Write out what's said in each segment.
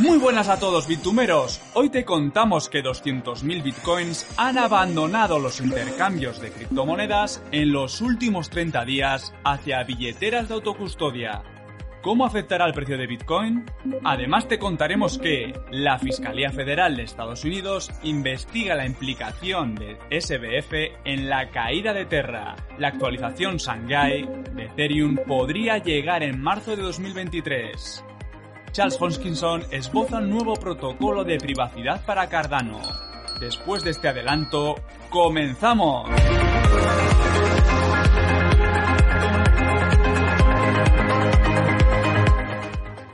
Muy buenas a todos bitumeros. Hoy te contamos que 200.000 bitcoins han abandonado los intercambios de criptomonedas en los últimos 30 días hacia billeteras de autocustodia. ¿Cómo afectará el precio de Bitcoin? Además te contaremos que la Fiscalía Federal de Estados Unidos investiga la implicación de SBF en la caída de Terra. La actualización Shanghai de Ethereum podría llegar en marzo de 2023. Charles Hoskinson esboza un nuevo protocolo de privacidad para Cardano. Después de este adelanto, ¡comenzamos!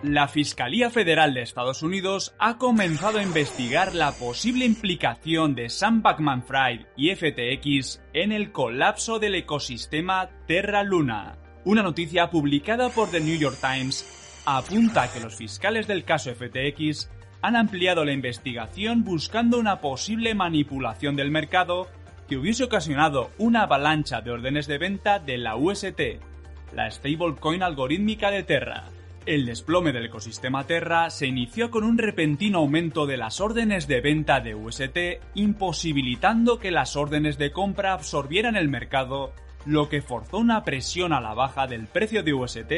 La Fiscalía Federal de Estados Unidos ha comenzado a investigar la posible implicación de Sam Bankman-Fried y FTX en el colapso del ecosistema Terra Luna. Una noticia publicada por The New York Times apunta que los fiscales del caso FTX han ampliado la investigación buscando una posible manipulación del mercado que hubiese ocasionado una avalancha de órdenes de venta de la UST, la stablecoin algorítmica de Terra. El desplome del ecosistema Terra se inició con un repentino aumento de las órdenes de venta de UST, imposibilitando que las órdenes de compra absorbieran el mercado, lo que forzó una presión a la baja del precio de UST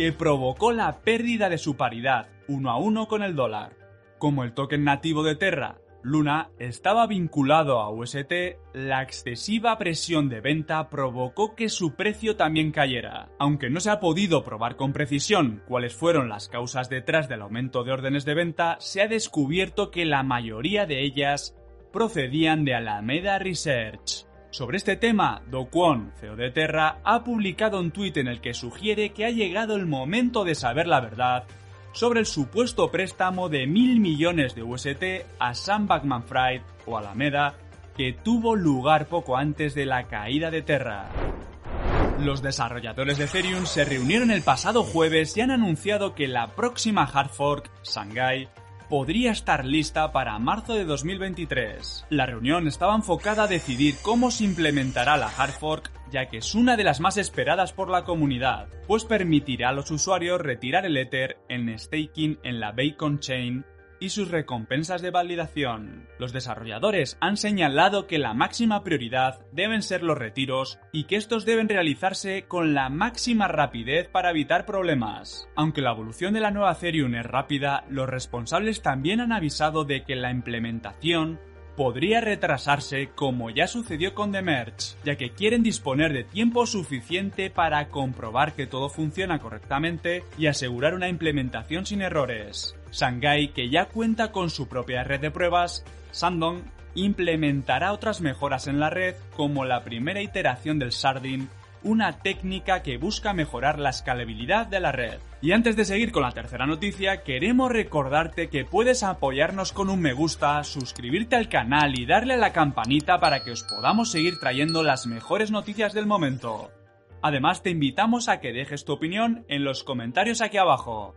que provocó la pérdida de su paridad uno a uno con el dólar. Como el token nativo de Terra Luna estaba vinculado a UST, la excesiva presión de venta provocó que su precio también cayera. Aunque no se ha podido probar con precisión cuáles fueron las causas detrás del aumento de órdenes de venta, se ha descubierto que la mayoría de ellas procedían de Alameda Research. Sobre este tema, Do Kwon, CEO de Terra, ha publicado un tuit en el que sugiere que ha llegado el momento de saber la verdad sobre el supuesto préstamo de mil millones de UST a Sam Bankman-Fried o Alameda que tuvo lugar poco antes de la caída de Terra. Los desarrolladores de Ethereum se reunieron el pasado jueves y han anunciado que la próxima hard fork, Shanghai, podría estar lista para marzo de 2023. La reunión estaba enfocada a decidir cómo se implementará la hard fork ya que es una de las más esperadas por la comunidad, pues permitirá a los usuarios retirar el Ether en staking en la Bacon Chain y sus recompensas de validación. Los desarrolladores han señalado que la máxima prioridad deben ser los retiros y que estos deben realizarse con la máxima rapidez para evitar problemas. Aunque la evolución de la nueva Ethereum es rápida, los responsables también han avisado de que la implementación podría retrasarse como ya sucedió con The Merge, ya que quieren disponer de tiempo suficiente para comprobar que todo funciona correctamente y asegurar una implementación sin errores. Shanghai, que ya cuenta con su propia red de pruebas, Sandong implementará otras mejoras en la red como la primera iteración del Sardin una técnica que busca mejorar la escalabilidad de la red. Y antes de seguir con la tercera noticia, queremos recordarte que puedes apoyarnos con un me gusta, suscribirte al canal y darle a la campanita para que os podamos seguir trayendo las mejores noticias del momento. Además, te invitamos a que dejes tu opinión en los comentarios aquí abajo.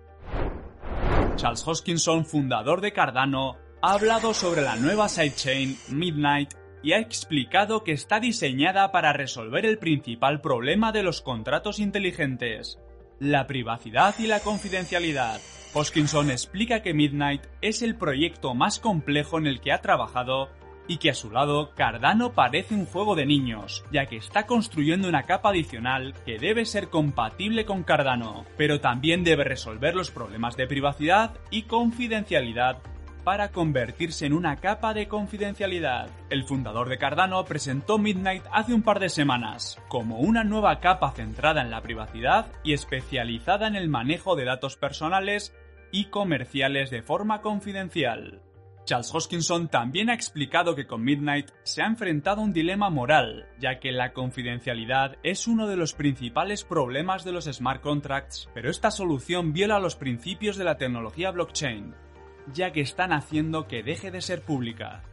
Charles Hoskinson, fundador de Cardano, ha hablado sobre la nueva sidechain Midnight y ha explicado que está diseñada para resolver el principal problema de los contratos inteligentes, la privacidad y la confidencialidad. Hoskinson explica que Midnight es el proyecto más complejo en el que ha trabajado y que a su lado Cardano parece un juego de niños, ya que está construyendo una capa adicional que debe ser compatible con Cardano, pero también debe resolver los problemas de privacidad y confidencialidad para convertirse en una capa de confidencialidad. El fundador de Cardano presentó Midnight hace un par de semanas, como una nueva capa centrada en la privacidad y especializada en el manejo de datos personales y comerciales de forma confidencial. Charles Hoskinson también ha explicado que con Midnight se ha enfrentado a un dilema moral, ya que la confidencialidad es uno de los principales problemas de los smart contracts, pero esta solución viola los principios de la tecnología blockchain, ya que están haciendo que deje de ser pública.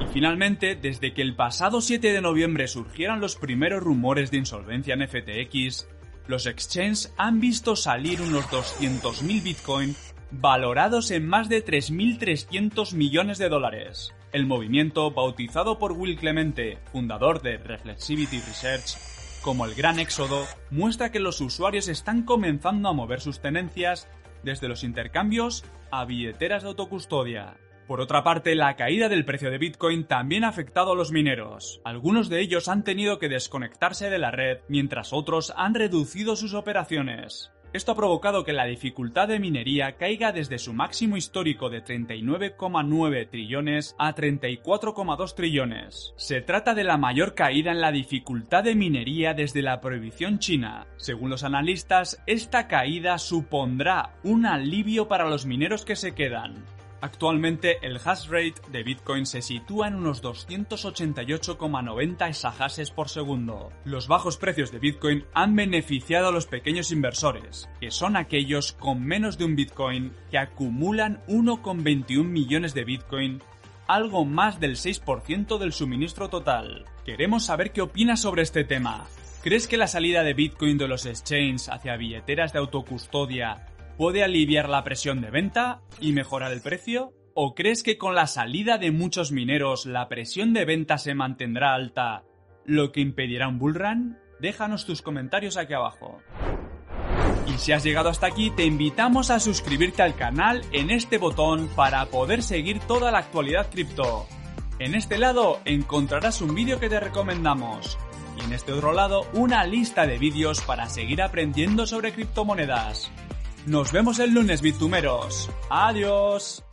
Y finalmente, desde que el pasado 7 de noviembre surgieran los primeros rumores de insolvencia en FTX, los exchanges han visto salir unos 200.000 Bitcoin valorados en más de 3.300 millones de dólares. El movimiento, bautizado por Will Clemente, fundador de Reflexivity Research, como el Gran Éxodo, muestra que los usuarios están comenzando a mover sus tenencias desde los intercambios a billeteras de autocustodia. Por otra parte, la caída del precio de Bitcoin también ha afectado a los mineros. Algunos de ellos han tenido que desconectarse de la red, mientras otros han reducido sus operaciones. Esto ha provocado que la dificultad de minería caiga desde su máximo histórico de 39,9 trillones a 34,2 trillones. Se trata de la mayor caída en la dificultad de minería desde la prohibición china. Según los analistas, esta caída supondrá un alivio para los mineros que se quedan. Actualmente el hash rate de Bitcoin se sitúa en unos 288,90 exahashes por segundo. Los bajos precios de Bitcoin han beneficiado a los pequeños inversores, que son aquellos con menos de un Bitcoin que acumulan 1,21 millones de Bitcoin, algo más del 6% del suministro total. Queremos saber qué opinas sobre este tema. ¿Crees que la salida de Bitcoin de los exchanges hacia billeteras de autocustodia puede aliviar la presión de venta y mejorar el precio? ¿O crees que con la salida de muchos mineros la presión de venta se mantendrá alta, lo que impedirá un bullrun? Déjanos tus comentarios aquí abajo. Y si has llegado hasta aquí, te invitamos a suscribirte al canal en este botón para poder seguir toda la actualidad cripto. En este lado encontrarás un vídeo que te recomendamos y en este otro lado una lista de vídeos para seguir aprendiendo sobre criptomonedas. Nos vemos el lunes, bitumeros. Adiós.